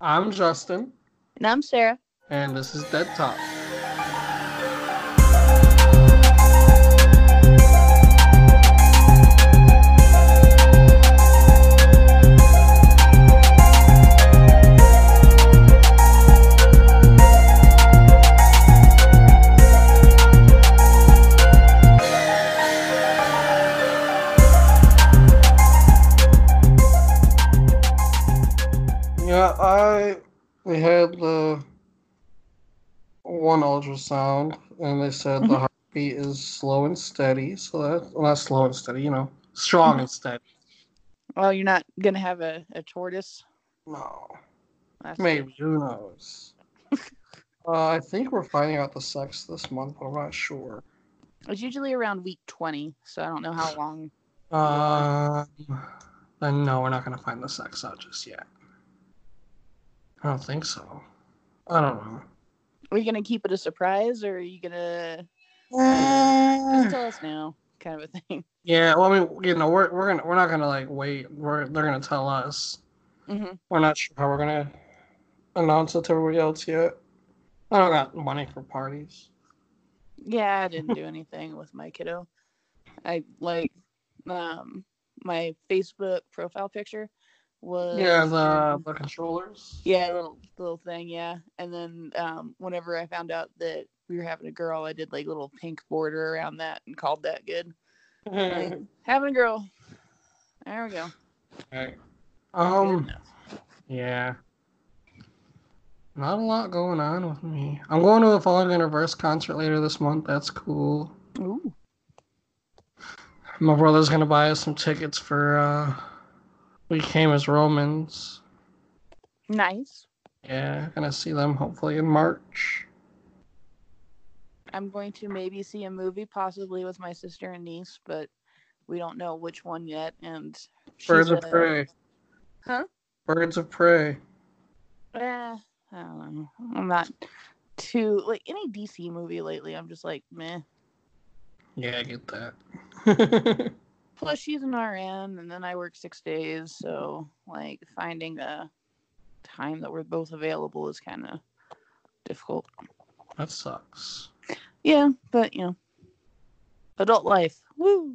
I'm Justin, And I'm Sarah. and this is Dead Talk. One ultrasound, and they said the Mhm. heartbeat is slow and steady. So that well, not slow and steady, you know, strong and steady. Well, you're not gonna have a, a tortoise. No, That's maybe who knows? uh, I think we're finding out the sex this month, but I'm not sure. It's usually around week 20, so I don't know how long. Um, then no, we're not gonna find the sex out just yet. I don't think so. I don't know. Are you gonna keep it a surprise, or are you gonna just tell us now, kind of a thing? Yeah, well, I mean, you know, we're we're gonna we're not gonna like wait. We're they're gonna tell us. hmm We're not sure how we're gonna announce it to everybody else yet. I don't got money for parties. Yeah, I didn't do anything with my kiddo. I like um my Facebook profile picture was Yeah, the the controllers. yeah little little thing yeah and then um whenever i found out that we were having a girl i did like little pink border around that and called that good Like, having a girl there we go all right Um. Yeah. Not a lot going on with me. I'm going to a Falling in Reverse concert later this month. That's cool. Ooh. My brother's gonna buy us some tickets for uh We Came as Romans. nice Yeah, gonna see them hopefully in March. i'm going to maybe see a movie possibly with my sister and niece but we don't know which one yet and Birds of a- Prey. Huh? Birds of Prey. eh, i don't know i'm not too like any dc movie lately i'm just like meh Yeah, I get that. Plus, she's an RN, and then I work six days, so like finding a time that we're both available is kind of difficult. that sucks. Yeah, but you know, adult life, woo!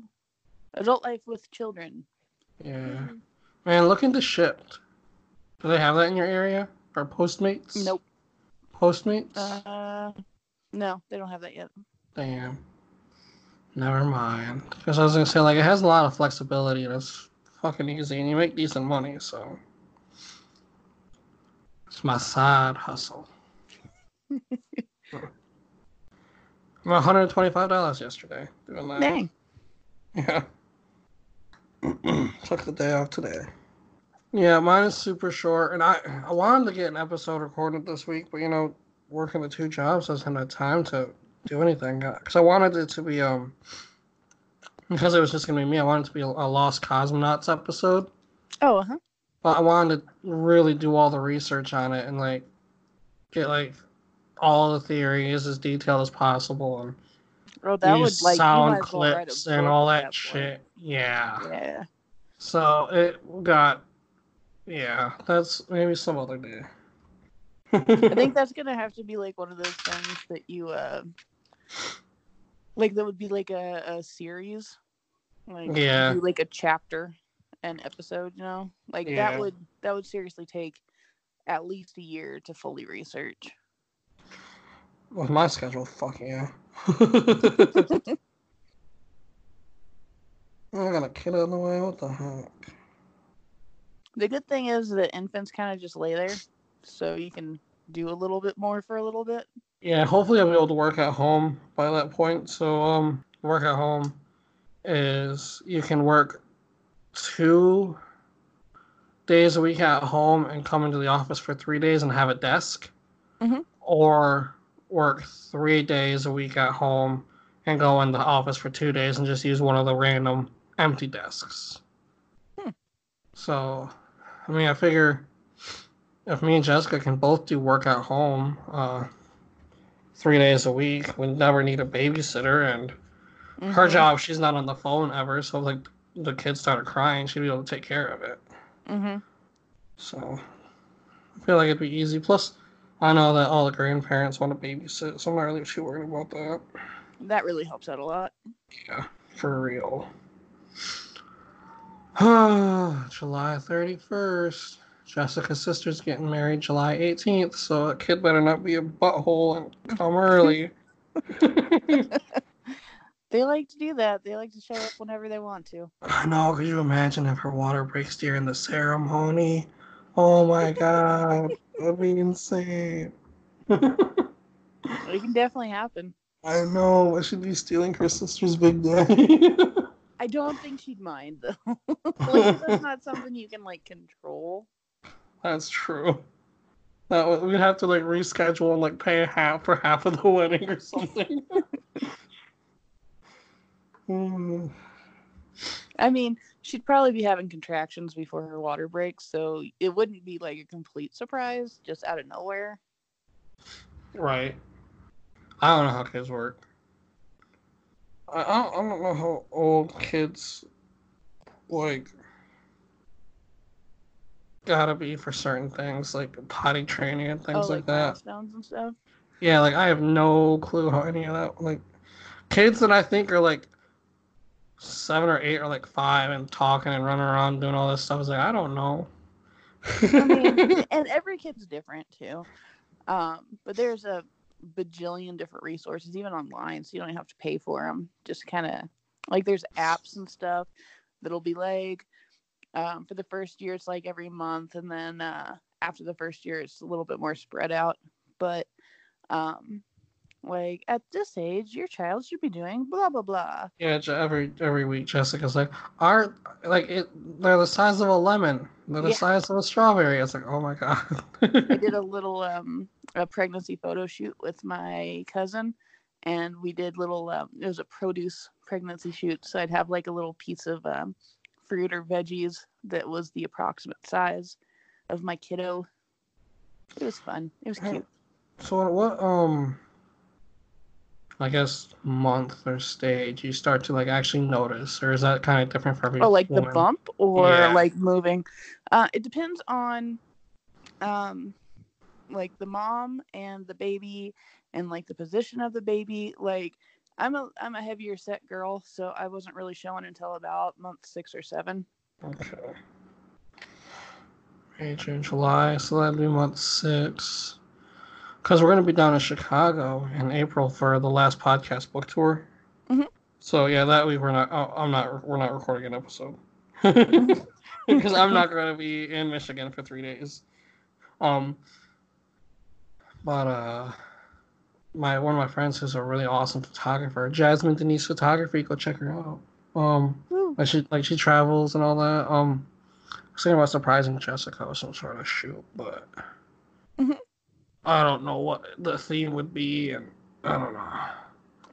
Adult life with children. Yeah. Man, look into Shipt. Do they have that in your area? Or Postmates? Nope. Postmates? Uh, no, they don't have that yet. Damn. Never mind. Because I was gonna say, like, it has a lot of flexibility and it's fucking easy, and you make decent money, so. It's my side hustle. I'm $125 yesterday doing that. Dang. Yeah. Took the day off today. Yeah, mine is super short, and I I wanted to get an episode recorded this week, but you know, working the two jobs doesn't have time to do anything. Because I wanted it to be um, because it was just gonna be me. I wanted it to be a, a Lost Cosmonauts episode, Oh, uh huh. but I wanted to really do all the research on it and like get like all the theories as detailed as possible and Oh, that would like sound as well clips and all at that, point. shit. Yeah. Yeah. So it got, yeah, that's maybe some other day. I think that's gonna have to be like one of those things that you uh like that would be like a, a series. Like Yeah. do like a chapter an episode, you know? Like Yeah. that would that would seriously take at least a year to fully research. with my schedule, fuck yeah. I got a kid on the way. What the heck? The good thing is that infants kind of just lay there, so you can do a little bit more for a little bit. Yeah, hopefully I'll be able to work at home by that point. So, um, work at home is you can work two days a week at home and come into the office for three days and have a desk, Mhm. or work three days a week at home and go in the office for two days and just use one of the random empty desks. Hmm. So, I mean, I figure if me and Jessica can both do work at home, uh, three days a week. We never need a babysitter, and her Mhm. job, she's not on the phone ever. So like the kid started crying, she'd be able to take care of it. Mhm. So I feel like it'd be easy. Plus, I know that all the grandparents want to babysit, so I'm not really too worried about that. That really helps out a lot. Yeah, for real. July 31st. Jessica's sister's getting married July 18th, so a kid better not be a butthole and come early. they like to do that. They like to show up whenever they want to. I know. Could you imagine if her water breaks during the ceremony? Oh my god, that'd be insane. it can definitely happen. I know. I should be stealing her sister's big day. I don't think she'd mind though. like, that's not something you can like control. That's true. That we'd have to like reschedule and like pay half for half of the wedding or something. mm. I mean, she'd probably be having contractions before her water breaks, so it wouldn't be like a complete surprise just out of nowhere. Right. I don't know how kids work. I, I, don't, I don't know how old kids like gotta be for certain things like potty training and things oh, like, like that. and stuff. Yeah, like I have no clue how any of that like kids that I think are like seven or eight or like five and talking and running around doing all this stuff is like I don't know. I mean, and every kid's different too. Um, but there's a bajillion different resources, even online, so you don't have to pay for them. Just kind of like there's apps and stuff that'll be like um, for the first year it's like every month, and then uh, after the first year it's a little bit more spread out. But um, like at this age, your child should be doing blah blah blah. Yeah, every every week Jessica's like, are like it? They're the size of a lemon. They're the yeah. size of a strawberry. It's like, oh my god. I did a little um a pregnancy photo shoot with my cousin, and we did little. Um, it was a produce pregnancy shoot, so I'd have like a little piece of um, fruit or veggies that was the approximate size of my kiddo. It was fun. It was cute. So what um I guess month or stage you start to like actually notice, or is that kind of different for every? Oh, like woman? the bump or yeah. like moving. Uh, it depends on, um, like the mom and the baby, and like the position of the baby. Like I'm a I'm a heavier set girl, so I wasn't really showing until about month six or seven. Okay. May, June, July, so that'd be month six because we're going to be down in Chicago in April for the last podcast book tour. Mm-hmm. So yeah, that week we're not. Oh, I'm not. We're not recording an episode because I'm not going to be in Michigan for three days. Um, but uh, my one of my friends who's a really awesome photographer, Jasmine Denise Photography. Go check her out. Um, like she like she travels and all that. Um, I was thinking about surprising Jessica with some sort of shoot, but. Mm-hmm. I don't know what the theme would be, and I don't know.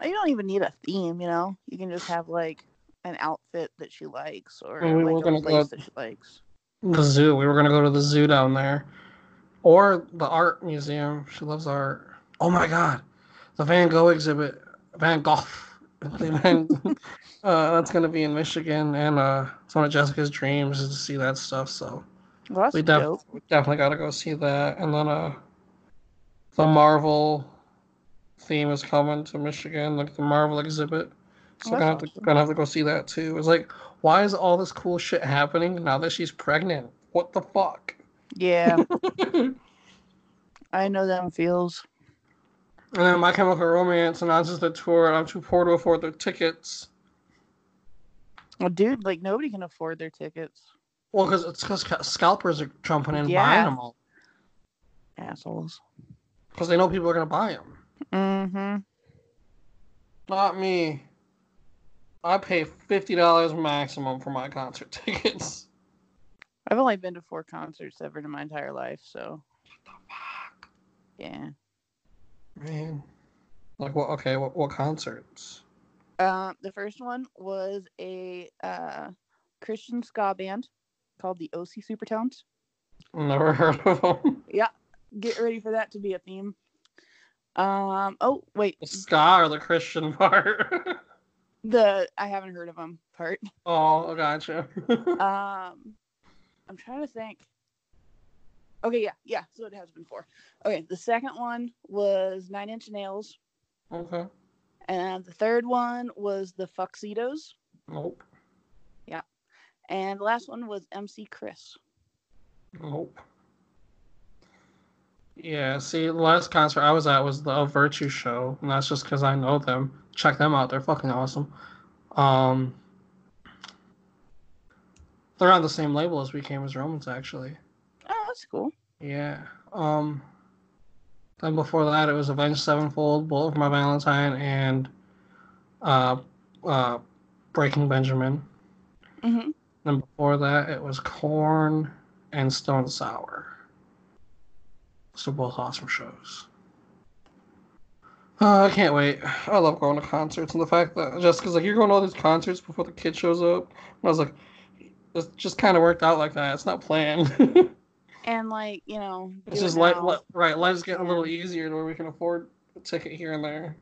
You don't even need a theme, you know. You can just have like an outfit that she likes, or we like a place that she likes. The zoo. We were gonna go to the zoo down there, or the art museum. She loves art. Oh my god, the Van Gogh exhibit, Van Gogh. uh, that's gonna be in Michigan, and uh, it's one of Jessica's dreams is to see that stuff. So well, we, def- we definitely gotta go see that, and then uh the Marvel theme is coming to Michigan, like the Marvel exhibit. So oh, gonna have to awesome. gonna have to go see that too. It's like, why is all this cool shit happening now that she's pregnant? What the fuck? Yeah. I know them feels. And then My Chemical Romance announces the tour, and I'm too poor to afford their tickets. Well, dude, like nobody can afford their tickets. Well, because it's because scalpers are jumping in yeah. buying them all. Assholes because they know people are gonna buy them. Mm-hmm. Not me. I pay fifty dollars maximum for my concert tickets. I've only been to four concerts ever in my entire life, so. What the fuck? Yeah. Man, like what? Okay, what what concerts? Uh, the first one was a uh, Christian ska band called the OC Supertones. Never heard of them. Yeah, get ready for that to be a theme. Um. Oh wait. The ska or the Christian part? the I haven't heard of them part. Oh, gotcha. um, I'm trying to think. Okay, yeah, yeah. So it has been four. Okay, the second one was Nine Inch Nails, Okay. and the third one was the Fuxitos, Nope. Yeah. And the last one was MC Chris. Nope. Yeah, see, the last concert I was at was the Virtue show, and that's just because I know them. Check them out; they're fucking awesome. Um, they're on the same label as We Came as Romans, actually. Cool. Yeah. Um. Then before that, it was Avenged Sevenfold, Bullet for My Valentine, and uh, uh, Breaking Benjamin. hmm Then before that, it was Korn and Stone Sour. So both awesome shows. Uh, I can't wait. I love going to concerts, and the fact that Jessica's like, "You're going to all these concerts before the kid shows up," and I was like, "It just kind of worked out like that. It's not planned. And like you know, it just like li- right. Life's getting a little easier to where we can afford a ticket here and there."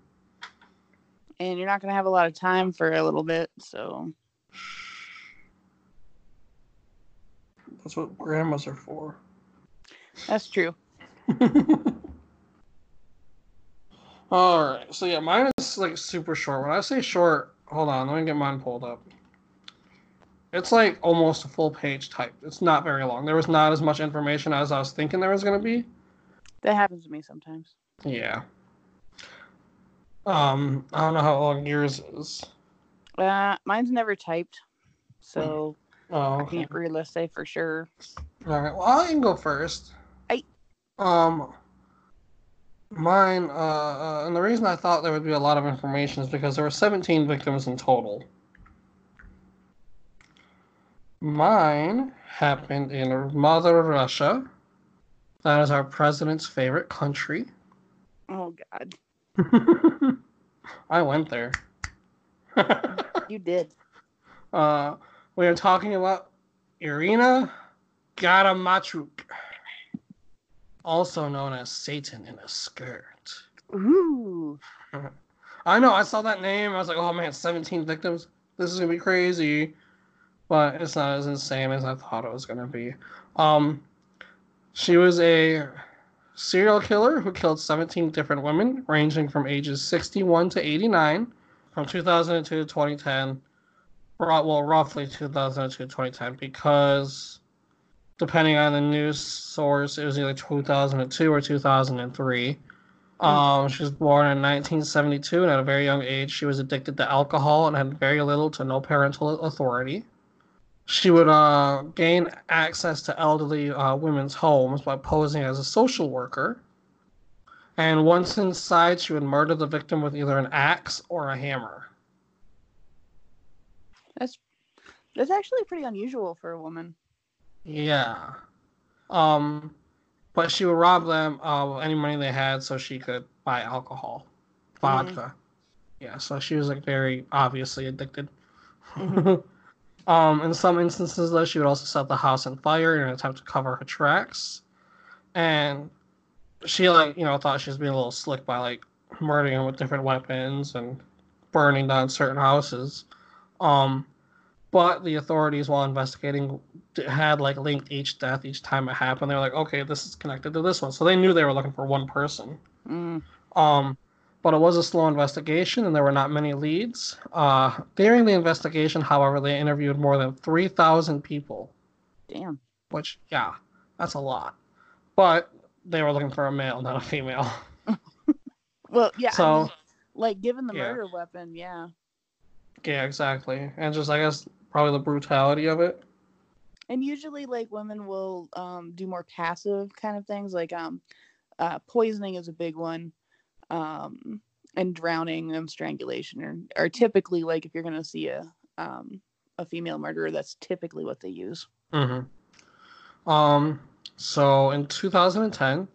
and you're not gonna have a lot of time for a little bit. So That's what grandmas are for. that's true. All right. So yeah, mine is like super short. When I say short, hold on, let me get mine pulled up. It's like almost a full page type. It's not very long. There was not as much information as I was thinking there was gonna be. That happens to me sometimes. Yeah. Um, I don't know how long yours is. Uh, mine's never typed, so Oh, I okay. can't really say for sure. All right. Well, I can go first. I. Um, mine. Uh, uh, and the reason I thought there would be a lot of information is because there were 17 victims in total. Mine happened in Mother Russia. That is our president's favorite country. Oh God, I went there. you did. uh, we are talking about Irina Gaidamachuk, also known as Satan in a skirt. Ooh, I know, I saw that name. I was like, oh man, 17 victims. This is gonna be crazy. But it's not as insane as I thought it was gonna be. Um, she was a serial killer who killed 17 different women, ranging from ages 61 to 89, from 2002 to 2010. Well, roughly 2002 to 2010, because depending on the news source, it was either 2002 or 2003. Um, she was born in 1972, and at a very young age, she was addicted to alcohol and had very little to no parental authority. She would uh, gain access to elderly uh, women's homes by posing as a social worker. And once inside, she would murder the victim with either an axe or a hammer. that's that's actually pretty unusual for a woman. Yeah. Um, but she would rob them of any money they had so she could buy alcohol, vodka. Yeah, so she was like very obviously addicted. Mhm. um, in some instances, though, she would also set the house on fire in an attempt to cover her tracks. And she like you know thought she was being a little slick by like murdering them with different weapons and burning down certain houses. Um, but the authorities, while investigating, had like linked each death each time it happened. They were like, okay, this is connected to this one, so they knew they were looking for one person. Mm. Um, but it was a slow investigation, and there were not many leads. Uh, during the investigation, however, they interviewed more than three thousand people, Damn. which yeah, that's a lot. But they were looking for a male, not a female. Well, yeah. I So- mean, like, given the Yeah. murder weapon, yeah. yeah, exactly, and just I guess probably the brutality of it. And usually, like, women will um, do more passive kind of things. Like, um, uh, poisoning is a big one. Um, and drowning and strangulation are, are typically like if you're gonna see a um, a female murderer, that's typically what they use. Mm-hmm. Um. So in 2010,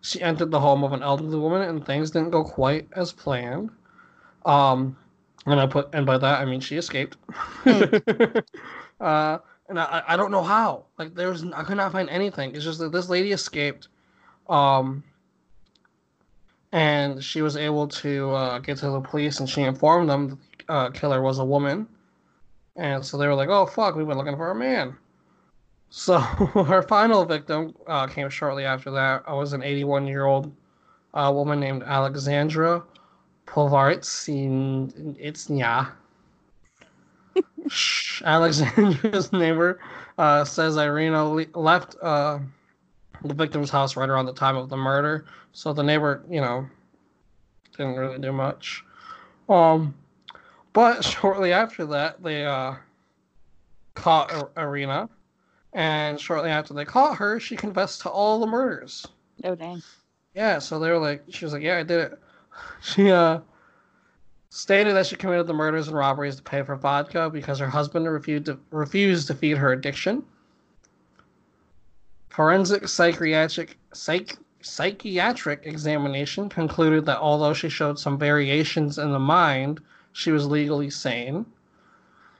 she entered the home of an elderly woman, and things didn't go quite as planned. Um, and I put, and by that I mean she escaped. uh, and I, I don't know how. Like there's, I could not find anything. It's just that this lady escaped. Um. And she was able to uh, get to the police, and she informed them the uh, killer was a woman. And so they were like, "Oh fuck, we've been looking for a man." So her final victim uh, came shortly after that. I was an 81 year old uh, woman named Alexandra Povaritsina. Alexandra's neighbor uh, says Irina le- left uh, the victim's house right around the time of the murder. So the neighbor, you know, didn't really do much. Um, but shortly after that, they uh, caught Irina, and shortly after they caught her, she confessed to all the murders. Oh dang! Yeah, so they were like, she was like, "Yeah, I did it." She uh stated that she committed the murders and robberies to pay for vodka because her husband refused to, refused to feed her addiction. Forensic psychiatric psych, psychiatric examination concluded that although she showed some variations in the mind, she was legally sane.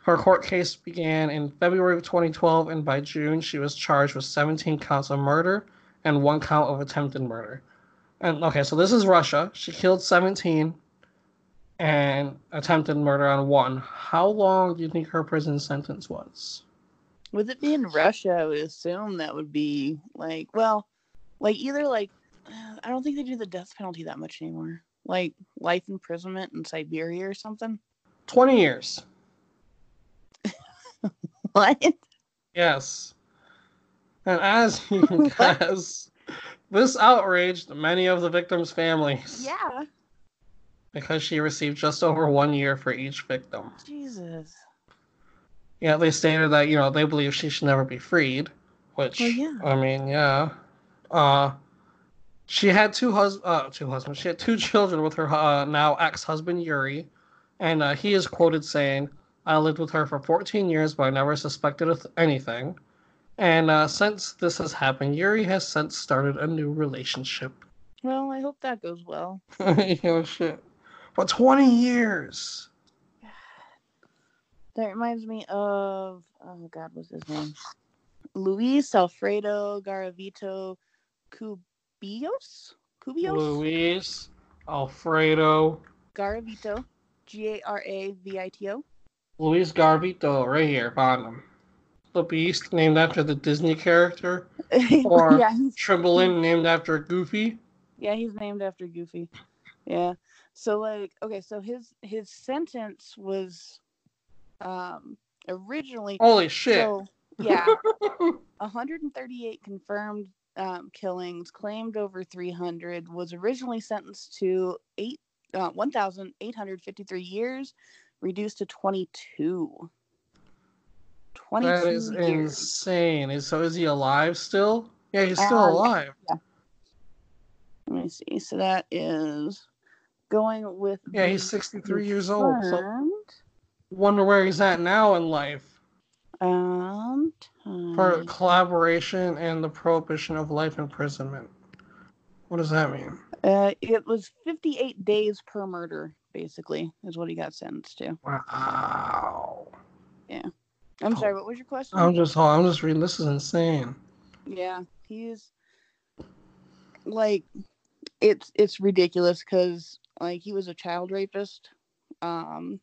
Her court case began in February of 2012, and by June, she was charged with 17 counts of murder and one count of attempted murder. And okay, so this is Russia. She killed 17 and attempted murder on one. How long do you think her prison sentence was? With it being Russia, I would assume that would be like, well, like either like, I don't think they do the death penalty that much anymore. Like life imprisonment in Siberia or something. 20 years. what? Yes. And as you can guess, this outraged many of the victims' families. Yeah. Because she received just over one year for each victim. Jesus. Yeah, they stated that, you know, they believe she should never be freed. Which, well, yeah. I mean, yeah. Uh, she had two hus- uh, two husbands. She had two children with her uh, now ex-husband Yuri, and uh, he is quoted saying, "I lived with her for 14 years, but I never suspected anything." And uh, since this has happened, Yuri has since started a new relationship. Well, I hope that goes well. you know, shit. For 20 years. That reminds me of oh god, what's his name? Luis Alfredo Garavito Cubillos? Cubillos? Luis Alfredo Garavito. G A R A V I T O. Luis Garavito, right here, him the Beast, named after the Disney character, or yeah, named after Goofy. Yeah, he's named after Goofy. Yeah. So like, okay, so his his sentence was um originally holy shit. So, yeah, 138 confirmed um, killings, claimed over 300. Was originally sentenced to eight uh, 1,853 years, reduced to 22. 22 that is years. insane. So is he alive still? Yeah, he's still um, alive. Yeah. Let me see. So that is going with. Yeah, he's 63 years old. So wonder where he's at now in life. Um, For collaboration and the prohibition of life imprisonment. What does that mean? Uh, it was 58 days per murder, basically, is what he got sentenced to. Wow. Yeah. I'm sorry. What was your question? I'm just. I'm just reading. This is insane. Yeah, he's like, it's it's ridiculous because like he was a child rapist. Um.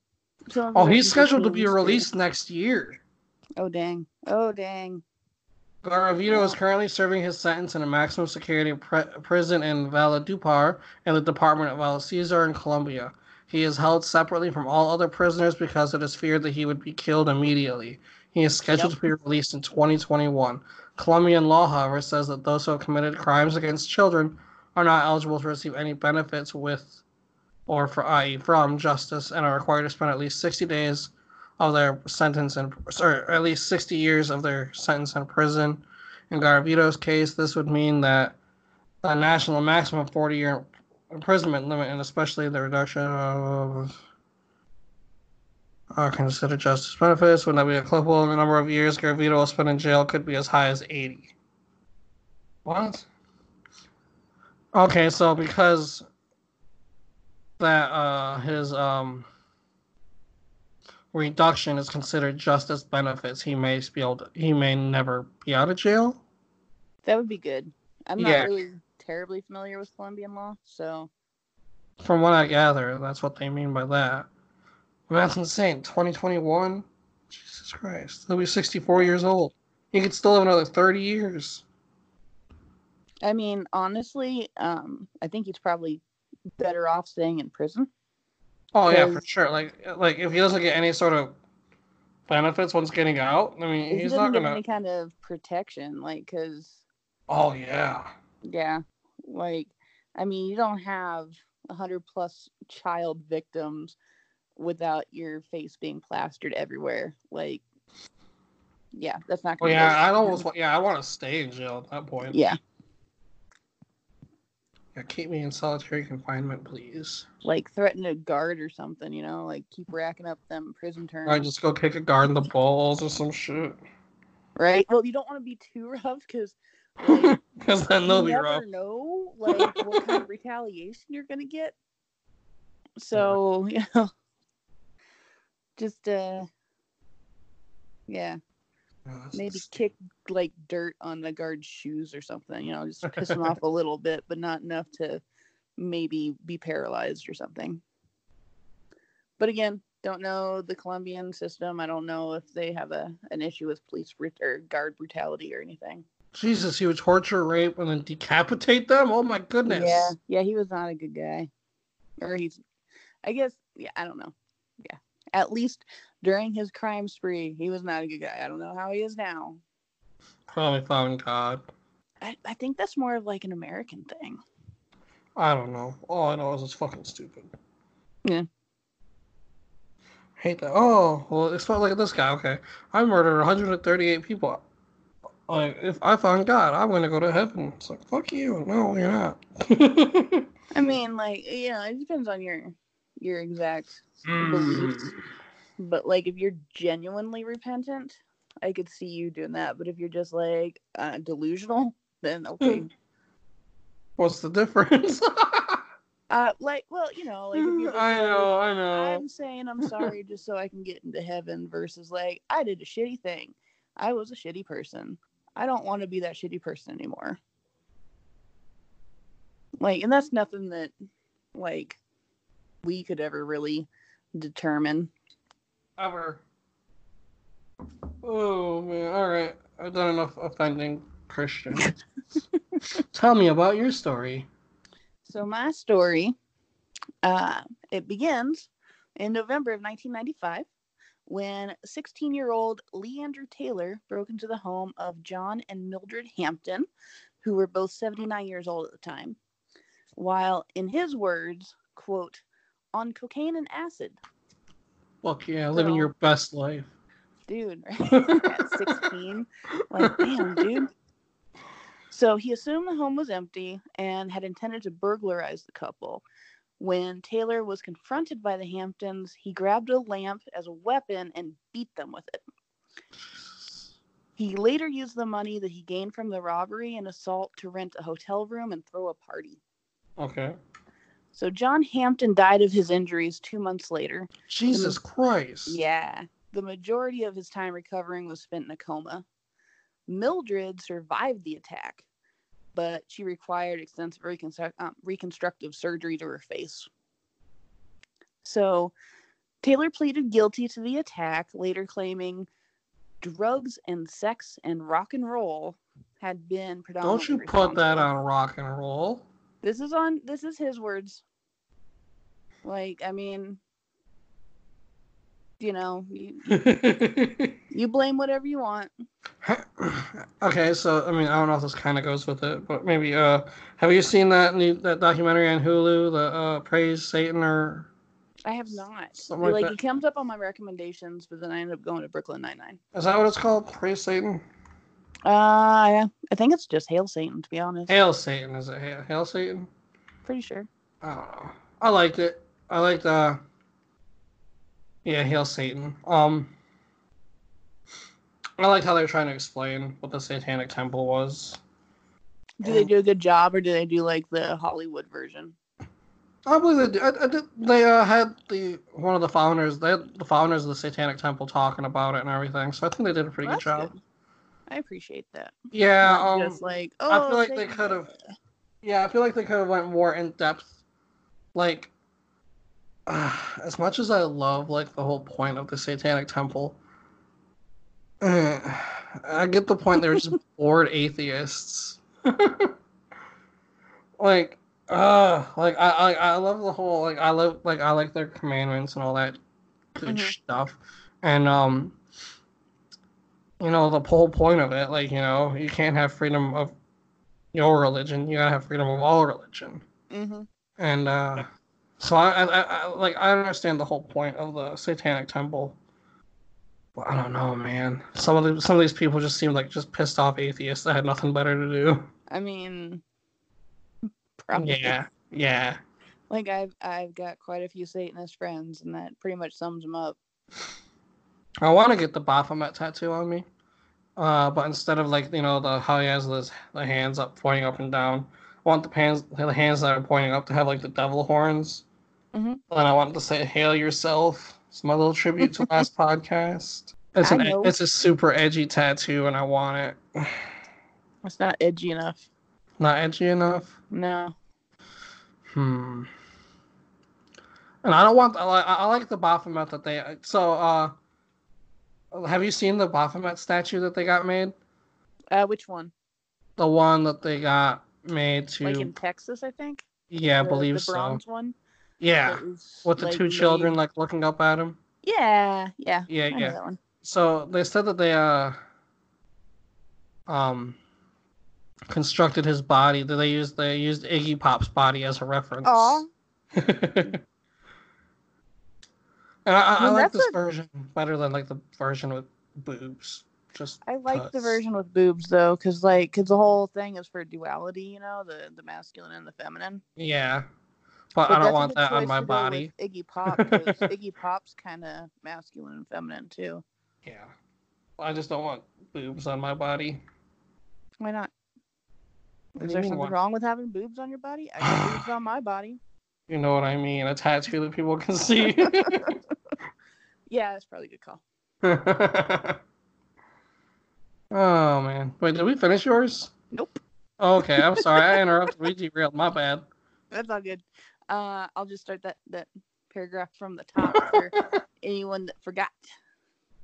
So oh, he's scheduled to be released next year. Oh dang! Oh dang! Garavito is currently serving his sentence in a maximum security pre- prison in Valledupar in the Department of Vallecesar in Colombia. He is held separately from all other prisoners because it is feared that he would be killed immediately. He is scheduled yep. to be released in 2021. Colombian law, however, says that those who have committed crimes against children are not eligible to receive any benefits with or for i.e. from justice and are required to spend at least 60 days of their sentence in or at least 60 years of their sentence in prison. In Garavito's case, this would mean that a national maximum 40 year imprisonment limit and especially the reduction of uh, consider justice benefits would not be applicable in the number of years Garavito will spend in jail could be as high as 80. What? Okay, so because that uh his um reduction is considered justice benefits, he may be able to, he may never be out of jail. That would be good. I'm not yeah. really terribly familiar with Colombian law, so. From what I gather, that's what they mean by that. that's insane. 2021? Jesus Christ. He'll be 64 years old. He could still have another thirty years. I mean, honestly, um, I think he's probably better off staying in prison. Oh yeah, for sure. Like like if he doesn't get any sort of benefits once getting out, I mean, he's not gonna any kind of protection, like because. Oh yeah. Yeah, like I mean, you don't have a hundred plus child victims without your face being plastered everywhere. Like, yeah, that's not. Well, yeah, I almost want. Yeah, I want to stay in jail at that point. Yeah. Yeah, keep me in solitary confinement, please. Like threaten a guard or something, you know, like keep racking up them prison terms. I just go kick a guard in the balls or some shit. Right. Well, you don't want to be too rough because. Because like, then they'll be rough. You never know, like what kind of retaliation you're gonna get. So you know, just uh, yeah. Oh, maybe kick like dirt on the guard's shoes or something, you know, just piss him off a little bit, but not enough to maybe be paralyzed or something. But again, don't know the Colombian system. I don't know if they have a an issue with police or guard brutality or anything. Jesus, he would torture, rape, and then decapitate them. Oh my goodness. Yeah, yeah, he was not a good guy, or he's, I guess, yeah, I don't know. Yeah, at least during his crime spree, he was not a good guy. I don't know how he is now. Probably found God. I, I think that's more of like an American thing. I don't know. All I know is it's fucking stupid. Yeah. Hate that. Oh, well, it's not like this guy. Okay. I murdered 138 people. Like, if I find God, I'm going to go to heaven. It's like, fuck you. No, you're not. I mean, like, you know, it depends on your your exact mm. beliefs. But like, if you're genuinely repentant, I could see you doing that. But if you're just like uh, delusional, then okay. What's the difference? uh, like, well, you know, like if you're I know, I know. I'm saying I'm sorry just so I can get into heaven versus like I did a shitty thing. I was a shitty person. I don't want to be that shitty person anymore. Like, and that's nothing that like we could ever really determine ever. Oh man! All right, I've done enough offending Christians. Tell me about your story. So my story, uh, it begins in November of 1995 when 16-year-old Leander Taylor broke into the home of John and Mildred Hampton, who were both 79 years old at the time, while in his words, quote, on cocaine and acid, Fuck yeah, living your best life. Dude, right? At 16. like, damn, dude. So he assumed the home was empty and had intended to burglarize the couple. When Taylor was confronted by the Hamptons, he grabbed a lamp as a weapon and beat them with it. He later used the money that he gained from the robbery and assault to rent a hotel room and throw a party. Okay. So John Hampton died of his injuries two months later. Jesus the, Christ. Yeah. The majority of his time recovering was spent in a coma. Mildred survived the attack, but she required extensive reconstru- um, reconstructive surgery to her face. So Taylor pleaded guilty to the attack, later claiming drugs and sex and rock and roll had been predominantly. Don't you put that on rock and roll? This is on. This is his words. Like, I mean, you know, you, you blame whatever you want. okay, so I mean, I don't know if this kind of goes with it, but maybe. Uh, have you seen that new that documentary on Hulu, the uh, Praise Satan or? I have not. Something like, like it comes up on my recommendations, but then I end up going to Brooklyn Nine Nine. Is that what it's called? Praise Satan. Uh, yeah. I think it's just Hail Satan, to be honest. Hail Satan, is it? Hail, Hail Satan? Pretty sure. I don't know. I liked it. I liked uh yeah, Hail Satan. Um I liked how they were trying to explain what the Satanic Temple was. Do they do a good job, or do they do like the Hollywood version? I believe they. I, I did, they uh, had the one of the founders. They had the founders of the Satanic Temple talking about it and everything. So I think they did a pretty well, good job. Good. I appreciate that. Yeah, um, just like oh, I feel like they could have. Yeah, I feel like they could have went more in depth. Like uh, as much as I love like the whole point of the Satanic Temple, uh, I get the point. They're just bored atheists. like, uh, like I, I, I love the whole like I love like I like their commandments and all that good Mhm. stuff, and um, you know the whole point of it, like you know, you can't have freedom of your religion. You gotta have freedom of all religion, Mm-hmm. and uh, so I, I, I, like I understand the whole point of the Satanic Temple. But I don't know, man. Some of the, some of these people just seem like just pissed off atheists that had nothing better to do. I mean, probably. Yeah, yeah. Like I've I've got quite a few Satanist friends, and that pretty much sums them up. I want to get the Baphomet tattoo on me, uh, but instead of like you know the how he has this the hands up pointing up and down, I want the hands the hands that are pointing up to have like the devil horns. Mhm. And I want to say "Hail yourself." It's my little tribute to last podcast. It's an it's a super edgy tattoo, and I want it. It's not edgy enough. Not edgy enough. No. Hmm. And I don't want. I like, I like the Baphomet that they. So, uh, have you seen the Baphomet statue that they got made? Uh, which one? The one that they got made to. Like in Texas, I think. yeah, I The- believe the so. bronze one. Yeah, with the like, two children made- like looking up at him. Yeah, yeah. Yeah, I yeah. So they said that they uh um constructed his body. That they used they used Iggy Pop's body as a reference. Aw. and I, I, I mean, like this a- version better than like the version with boobs. Just I like the version with boobs though, because like, cause the whole thing is for duality, you know, the the masculine and the feminine. yeah, but, But I don't want that on my body. Iggy Pop, Iggy Pop's kind of masculine and feminine too. Yeah, I just don't want boobs on my body. Why not? Is there something wrong with having boobs on your body? I got boobs on my body. You know what I mean? A tattoo that people can see. Yeah, that's probably a good call. oh man! Wait, did we finish yours? Nope, Okay, I'm sorry. I interrupted. We derailed. My bad. that's all good. Uh, I'll just start that that paragraph from the top for anyone that forgot.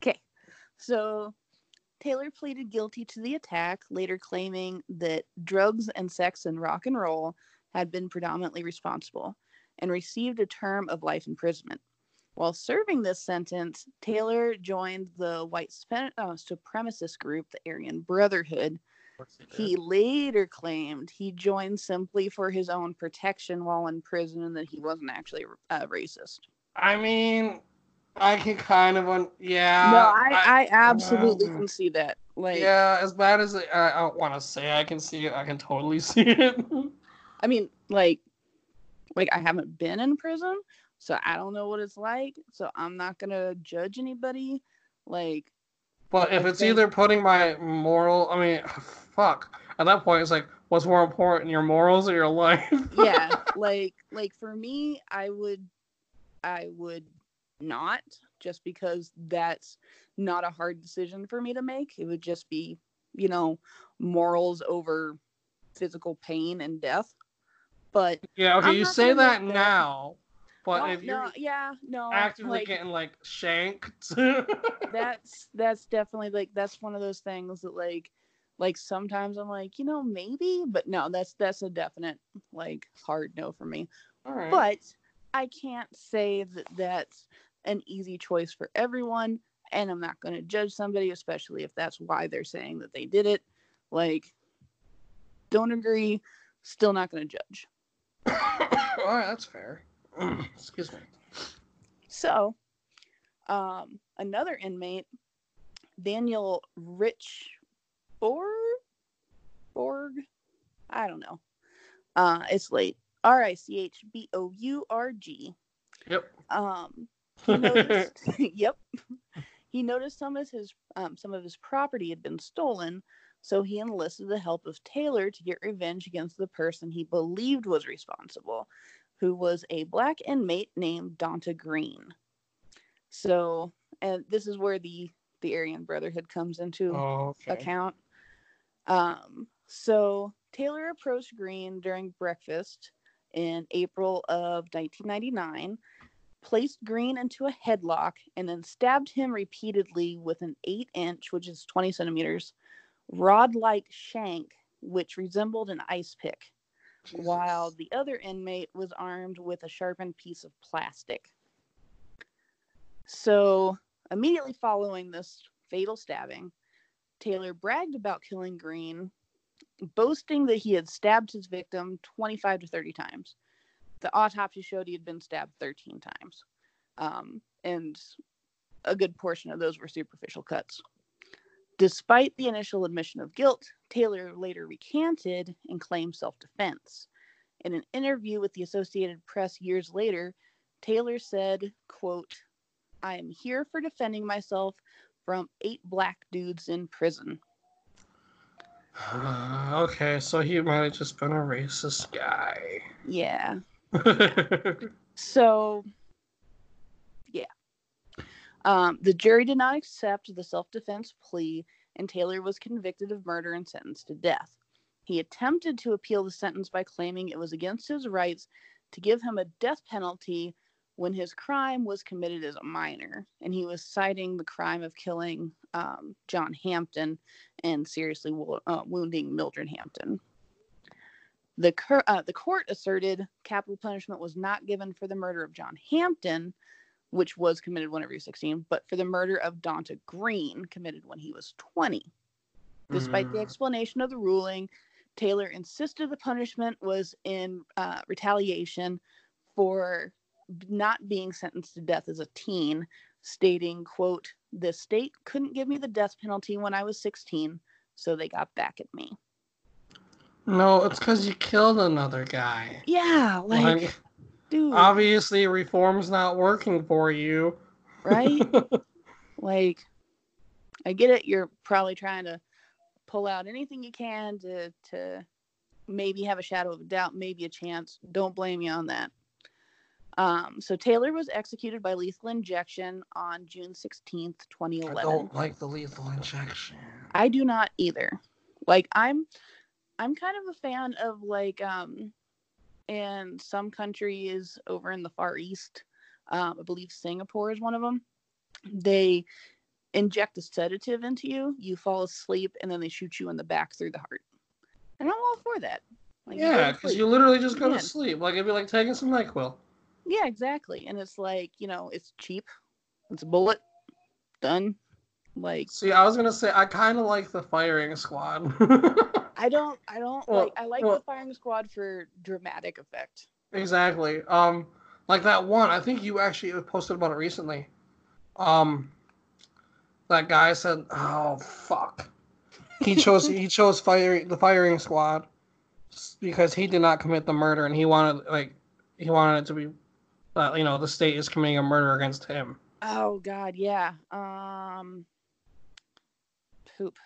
Okay, so Taylor pleaded guilty to the attack, later claiming that drugs and sex and rock and roll had been predominantly responsible, and received a term of life imprisonment. While serving this sentence, Taylor joined the white uh, supremacist group, the Aryan Brotherhood. He later claimed he joined simply for his own protection while in prison and that he wasn't actually uh, racist. I mean, I can kind of un- yeah. no, I, I absolutely um, can see that. Like, yeah, as bad as it, I, I don't want to say I can see it. I can totally see it. I mean, like, like I haven't been in prison, so I don't know what it's like. So I'm not gonna judge anybody. Like, but if it's either putting my moral, I mean, fuck. At that point, it's like, what's more important, your morals or your life? yeah, like, like for me, I would, I would not just because that's not a hard decision for me to make. It would just be, you know, morals over physical pain and death. But yeah. Okay, I'm you say that that- now, but no, if you're no, yeah, no, actively like, getting like shanked, that's that's definitely like that's one of those things that like like sometimes I'm like, you know, maybe, but no, that's that's a definite like hard no for me. all right. But I can't say that that's an easy choice for everyone and I'm not going to judge somebody especially if that's why they're saying that they did it. Like don't agree, still not going to judge. all right, that's fair. Excuse me. So, um, another inmate, Daniel Rich Borg, Borg, I don't know. Uh, it's late. R I C H B O U R G. Yep. Um, he noticed. yep. He noticed some of his um, some of his property had been stolen, so he enlisted the help of Taylor to get revenge against the person he believed was responsible, who was a black inmate named Donta Green. So, and this is where the the Aryan Brotherhood comes into Oh, okay. account. Um, so Taylor approached Green during breakfast in April of 1999 placed Green into a headlock, and then stabbed him repeatedly with an 8 inch, which is 20 centimeters, rod like shank, which resembled an ice pick, Jesus. while the other inmate was armed with a sharpened piece of plastic. So, immediately following this fatal stabbing, Taylor bragged about killing Green, boasting that he had stabbed his victim 25 to 30 times. The autopsy showed he had been stabbed 13 times. Um, and a good portion of those were superficial cuts. Despite the initial admission of guilt, Taylor later recanted and claimed self defense. In an interview with the Associated Press years later, Taylor said, quote, I am here for defending myself from eight black dudes in prison. Uh, okay, so he might have just been a racist guy. Yeah. So. Um, the jury did not accept the self defense plea, and Taylor was convicted of murder and sentenced to death. He attempted to appeal the sentence by claiming it was against his rights to give him a death penalty when his crime was committed as a minor, and he was citing the crime of killing um, John Hampton and seriously wo- uh, wounding Mildred Hampton. The, cur- uh, the court asserted capital punishment was not given for the murder of John Hampton, which was committed whenever he was 16, but for the murder of Donta Greer, committed when he was 20. Despite the Mm. explanation of the ruling, Taylor insisted the punishment was in uh, retaliation for not being sentenced to death as a teen, stating, quote, the state couldn't give me the death penalty when I was 16, so they got back at me. no, it's because you killed another guy. Yeah, like, Like, dude, obviously, reform's not working for you. right? like, I get it. You're probably trying to pull out anything you can to to maybe have a shadow of a doubt, maybe a chance. Don't blame me on that. Um, so Taylor was executed by lethal injection on June 16th, 2011. I don't like the lethal injection. I do not either. Like I'm I'm kind of a fan of like um in some countries over in the far east, um, I believe Singapore is one of them. They inject a sedative into you, you fall asleep, and then they shoot you in the back through the heart. And I'm all for that. Like, you go to Yeah, because you literally just go to sleep. Like it'd be like taking some Nyquil. Yeah, exactly. And it's like, you know, it's cheap. It's a bullet. Done. Like See, I was gonna say I kind of like the firing squad. I don't I don't Well, like I like well- the firing squad for dramatic effect. exactly. Um, like that one. I think you actually posted about it recently. Um, that guy said, "Oh fuck." He chose he chose firing the firing squad because he did not commit the murder and he wanted like he wanted it to be that you know the state is committing a murder against him. Oh God, yeah. Um, poop.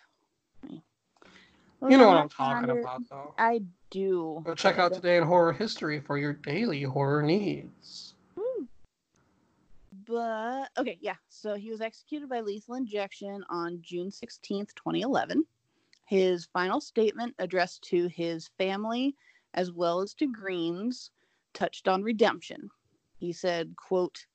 You know what I'm talking Alexander, about, though. I do. Go check out Today in Horror History for your daily horror needs. Woo. But okay, yeah. So he was executed by lethal injection on June sixteenth, twenty eleven. His final statement addressed to his family as well as to Greer's touched on redemption. He said, quote,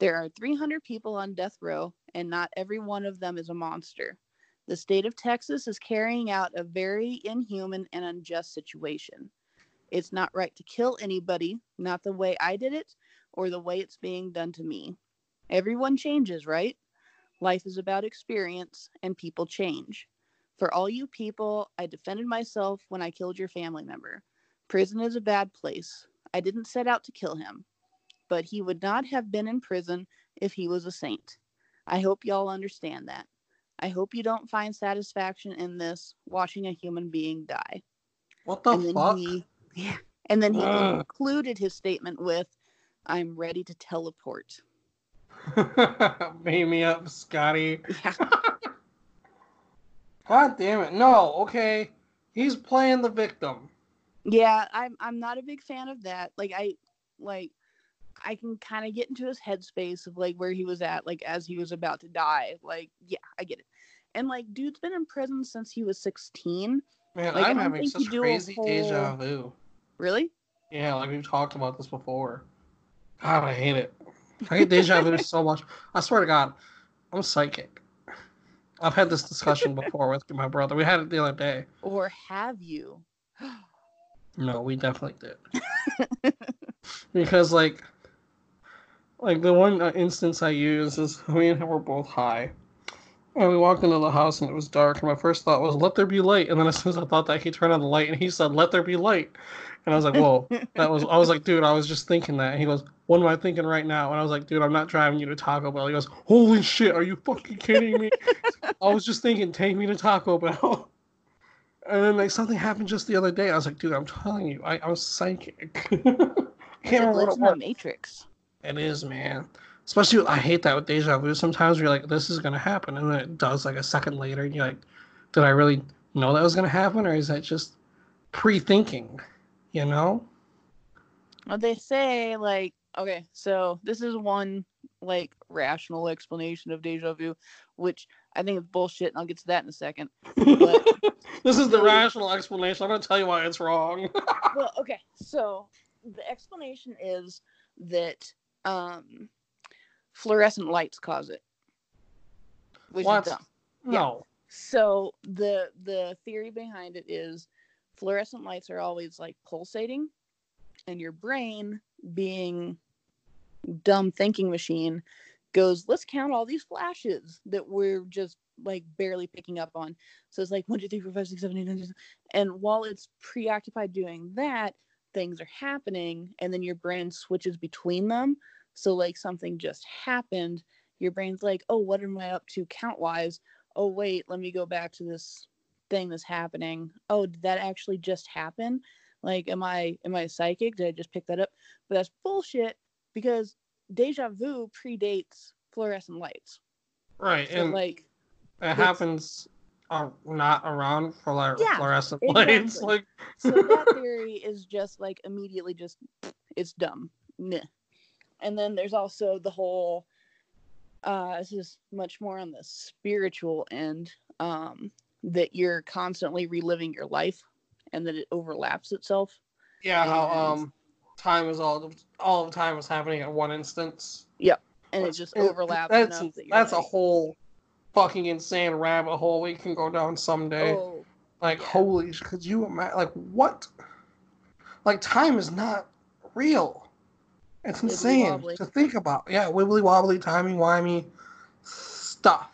There are 300 people on death row, and not every one of them is a monster. The state of Texas is carrying out a very inhuman and unjust situation. It's not right to kill anybody, not the way I did it or the way it's being done to me. Everyone changes, right? Life is about experience, and people change. For all you people, I defended myself when I killed your family member. Prison is a bad place. I didn't set out to kill him, but he would not have been in prison if he was a saint. I hope y'all understand that. I hope you don't find satisfaction in this watching a human being die. What the and fuck? he yeah. And then he Ugh. concluded his statement with I'm ready to teleport. Beam me up, Scotty. Yeah. God damn it. No, okay. He's playing the victim. Yeah, I'm I'm not a big fan of that. Like I like I can kind of get into his headspace of like where he was at, like as he was about to die. Like, yeah, I get it. And like, dude's been in prison since he was 16. Man, Like, I I'm having such crazy deja vu. Really? Yeah, like we've talked about this before. God, I hate it. I hate deja vu so much. I swear to God, I'm psychic. I've had this discussion before with my brother. We had it the other day. Or have you? no, we definitely did. because like, like the one uh, instance I use is we and him were both high, and we walked into the house and it was dark. And my first thought was, "Let there be light." And then as soon as I thought that, he turned on the light and he said, "Let there be light." And I was like, "Whoa!" that was. I was like, "Dude, I was just thinking that." And he goes, "What am I thinking right now?" And I was like, "Dude, I'm not driving you to Taco Bell." He goes, "Holy shit! Are you fucking kidding me?" I was just thinking, take me to Taco Bell. And then like something happened just the other day. I was like, dude, I'm telling you, I, I'm psychic. I can't remember what it was. Matrix. It is, man. Especially, with, I hate that with deja vu. Sometimes you're like, this is gonna happen, and then it does like a second later, and you're like, did I really know that was gonna happen, or is that just pre-thinking? You know? Well, they say like, okay, so this is one like rational explanation of deja vu, which I think is bullshit, and I'll get to that in a second. But, this is the rational explanation. I'm gonna tell you why it's wrong. well, okay, so the explanation is that um, fluorescent lights cause it. Which what? is dumb. No. Yeah. So the the theory behind it is fluorescent lights are always like pulsating, and your brain, being dumb thinking machine, goes, let's count all these flashes that we're just like barely picking up on. So it's like one, two, three, four, five, six, seven, eight, nine, ten. And while it's preoccupied doing that, things are happening, and then your brain switches between them. So like something just happened, your brain's like, oh, what am I up to count wise? Oh wait, let me go back to this thing that's happening. Oh, did that actually just happen? Like, am I am I psychic? Did I just pick that up? But that's bullshit because deja vu predates fluorescent lights. Right, so and like it happens uh, not around for like yeah, fluorescent exactly. lights. Like, so that theory is just like immediately just it's dumb. Meh. And then there's also the whole. Uh, this is much more on the spiritual end. Um, that you're constantly reliving your life, and that it overlaps itself. Yeah, how um time is all all of time is happening at one instance. Yep, and it just overlaps. That's that that's like, a whole fucking insane rabbit hole we can go down someday. Oh, like yeah. holy, could you imagine? Like what? Like time is not real. It's insane to think about. Yeah, wibbly wobbly, timey wimey stuff.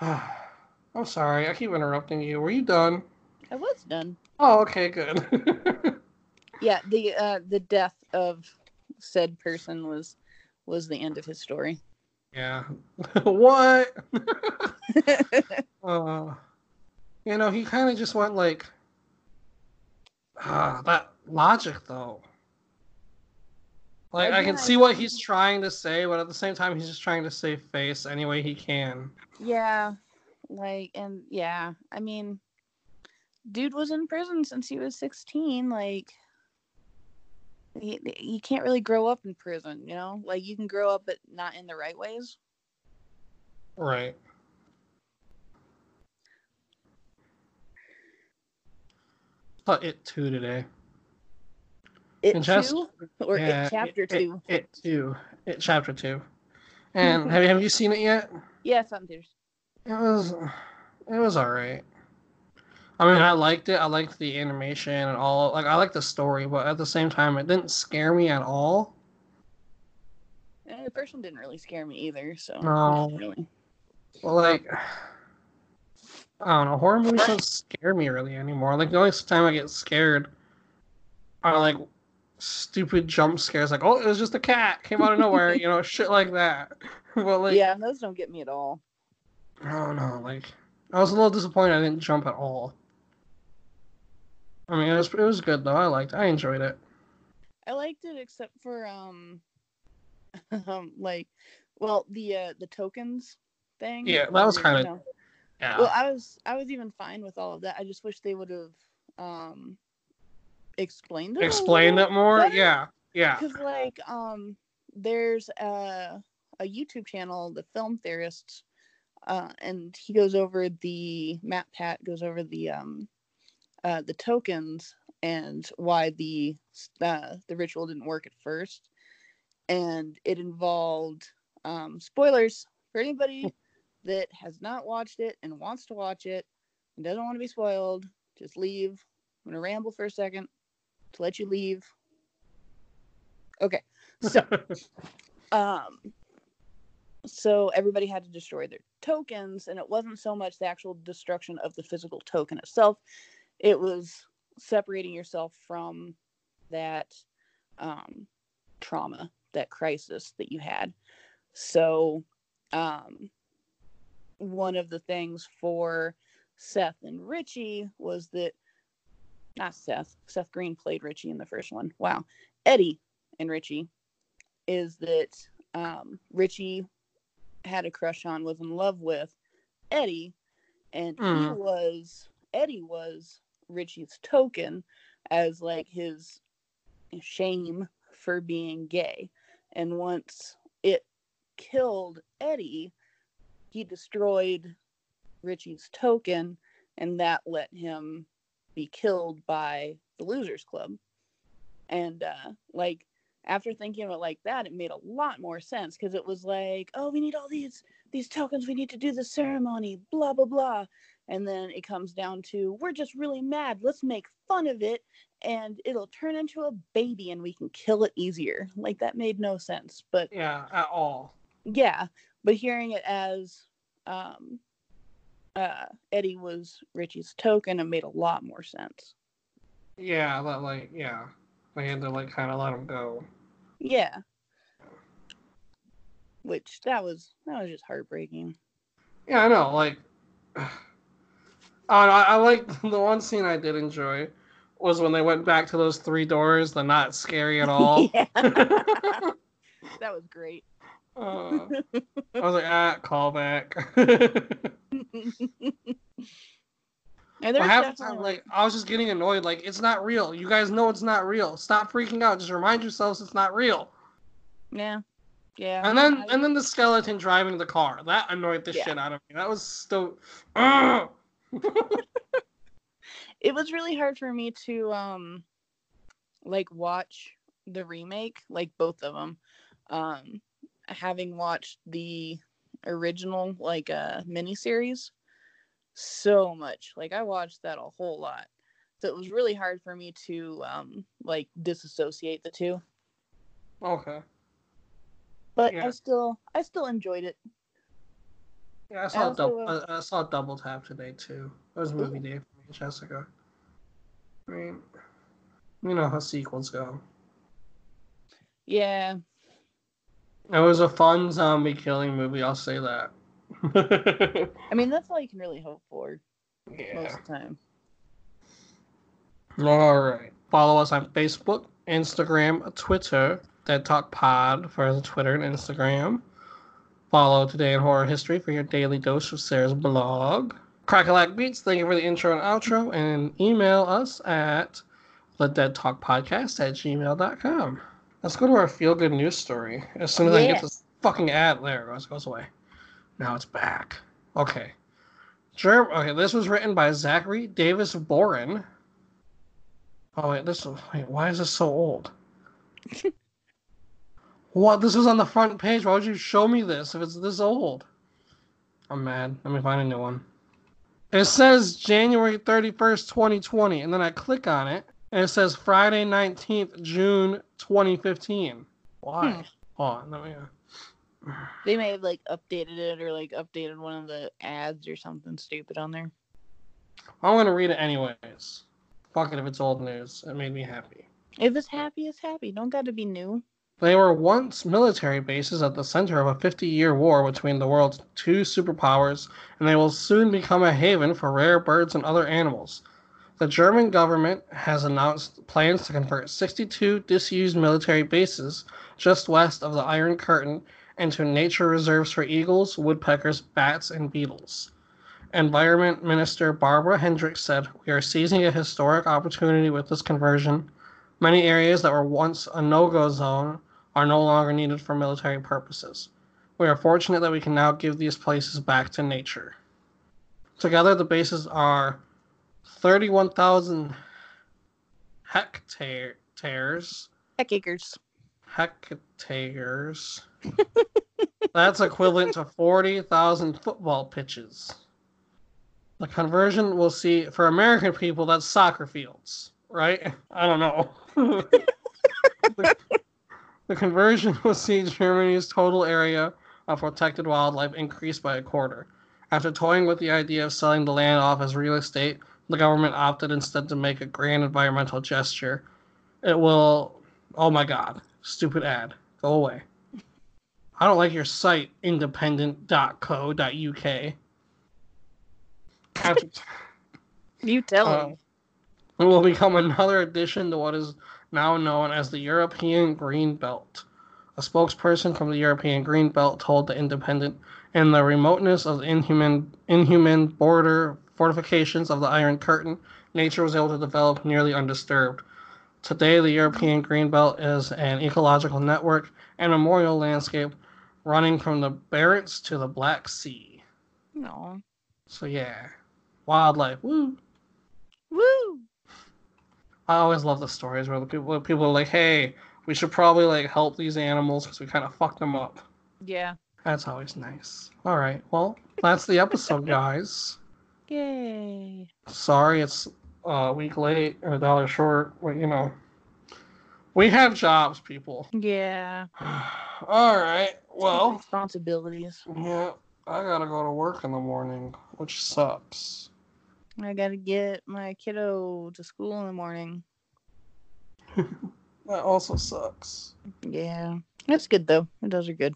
I'm sorry, I keep interrupting you. Were you done? I was done. Oh, okay, good. yeah, the uh, the death of said person was was the end of his story. Yeah. what? uh, you know, he kind of just went like, ah, that logic though. Like I can see what he's trying to say, but at the same time, he's just trying to save face any way he can. Yeah, like, and yeah, I mean, dude was in prison since he was sixteen. Like, you, you can't really grow up in prison, you know? Like you can grow up but not in the right ways. Right. But it two today. It just, two or yeah, it chapter it, two. It, it, two. It chapter two. And have you have you seen it yet? Yes, I'm there. It was it was alright. I mean, I liked it. I liked the animation and all. Like, I liked the story, but at the same time, it didn't scare me at all. Yeah, the first one didn't really scare me either. So no, really. Well, like, I don't know. Horror movies don't scare me really anymore. Like the only time I get scared are like stupid jump scares, like oh, it was just a cat came out of nowhere, you know, shit like that. but like, yeah, those don't get me at all. I don't know. Like, I was a little disappointed I didn't jump at all. I mean, it was it was good though. I liked. It. I enjoyed it. I liked it, except for um, um, like, well, the uh, the tokens thing. Yeah, that was kind of. Yeah. Well, I was I was even fine with all of that. I just wish they would have um explained it. Explain it more. Better. Yeah, yeah. Because like um, there's a a YouTube channel, the Film Theorists, uh, and he goes over the MatPat goes over the um uh, the tokens and why the uh, the ritual didn't work at first. and it involved um, spoilers for anybody that has not watched it and wants to watch it and doesn't want to be spoiled. Just leave. I'm gonna ramble for a second to let you leave. Okay, so um, so everybody had to destroy their tokens, and it wasn't so much the actual destruction of the physical token itself; it was separating yourself from that um, trauma, that crisis that you had. So, um, one of the things for Seth and Richie was that not Seth, Seth Green played Richie in the first one. Wow. Eddie and Richie is that um, Richie had a crush on, was in love with Eddie, and mm. he was Eddie was Richie's token as like his shame for being gay. And once it killed Eddie, he destroyed Richie's token, and that let him be killed by the Losers Club. And uh, like after thinking of it like that, it made a lot more sense because it was like, oh, we need all these these tokens. We need to do the ceremony. Blah blah blah. And then it comes down to we're just really mad. Let's make fun of it, and it'll turn into a baby, and we can kill it easier. Like that made no sense. But yeah, at all. Yeah, but hearing it as um, uh, Eddie was Richie's token, it made a lot more sense. Yeah, but like yeah, they had to like kind of let him go. Yeah. Which that was that was just heartbreaking. Yeah, I know. Like, I, I like the one scene I did enjoy was when they went back to those three doors. They're not scary at all. yeah. that was great. Uh, I was like, ah, callback. And well, half the time, like, I was just getting annoyed. Like, it's not real. You guys know it's not real. Stop freaking out. Just remind yourselves it's not real. Yeah. Yeah. And then I... and then the skeleton driving the car. That annoyed the yeah. shit out of me. That was still it was really hard for me to um like watch the remake, like both of them. Um having watched the original like uh miniseries so much. Like I watched that a whole lot. So it was really hard for me to um like disassociate the two. Okay. But yeah. I still I still enjoyed it. Yeah, I saw I double uh, I, saw double tap today too. It was movie day for me Jessica. I mean you know how sequels go. Yeah, it was a fun zombie killing movie. I'll say that. I mean, that's all you can really hope for. Yeah. Most of the time. All right. Follow us on Facebook, Instagram, Twitter. Dead Talk Pod for the Twitter and Instagram. Follow Today in Horror History for your daily dose of Sarah's blog. Crackalack Beats, thank you for the intro and outro. And email us at the Dead Talk Podcast at gmail.com. Let's go to our feel good news story. As soon as yeah. I get this fucking ad, there it goes, goes away. Now it's back. Okay. Germ- okay, this was written by Zachary Davies Boren. Oh wait, this wait, why is this so old? what? This was on the front page. Why would you show me this if it's this old? I'm mad. Let me find a new one. It says January 31st, 2020, and then I click on it, and it says Friday 19th, June 2015. Why? Hmm. Hold on, let me. Uh... They may have like updated it or like updated one of the ads or something stupid on there. I'm gonna read it anyways. Fuck it if it's old news. It made me happy. If it's happy, it's happy. Don't gotta be new. They were once military bases at the center of a 50 year war between the world's two superpowers, and they will soon become a haven for rare birds and other animals. The German government has announced plans to convert 62 disused military bases just west of the Iron Curtain into nature reserves for eagles, woodpeckers, bats, and beetles. Environment Minister Barbara Hendricks said, We are seizing a historic opportunity with this conversion. Many areas that were once a no go zone are no longer needed for military purposes. We are fortunate that we can now give these places back to nature. Together, the bases are 31,000 hectares. Heck acres. hectares. That's equivalent to 40,000 football pitches. The conversion we'll see for American people, that's soccer fields, right? I don't know. the, the conversion will see Germany's total area of protected wildlife increase by a quarter. After toying with the idea of selling the land off as real estate, the government opted instead to make a grand environmental gesture. It will. Oh my god. Stupid ad. Go away. I don't like your site, independent.co.uk. After, You tell uh, him. it will become another addition to what is now known as the European Green Belt. A spokesperson from the European Green Belt told the Independent, in the remoteness of the inhuman, inhuman border fortifications of the Iron Curtain, nature was able to develop nearly undisturbed. Today, the European Green Belt is an ecological network and memorial landscape running from the Barents to the Black Sea. No. So, yeah, wildlife. Woo! Woo! I always love the stories where the people where people are like, "Hey, we should probably like help these animals because we kind of fucked them up." Yeah. That's always nice. All right, well, that's the episode, guys. Yay. Sorry, it's uh, a week late or a dollar short. Well, you know, we have jobs, people. Yeah. All right, well, responsibilities. yeah, I gotta go to work in the morning, which sucks. I gotta get my kiddo to school in the morning. That also sucks. Yeah. That's good though. It does are good.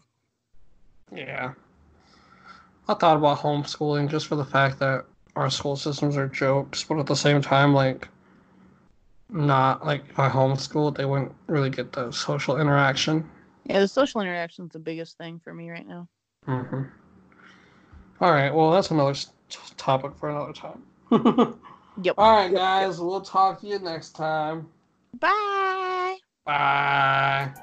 Yeah. I thought about homeschooling just for the fact that our school systems are jokes, but at the same time, like, not like if I homeschooled, they wouldn't really get the social interaction. Yeah, the social interaction is the biggest thing for me right now. hmm All right, well, that's another s- topic for another time. Yep. All right, Yep, guys, we'll talk to you next time. Bye. Bye.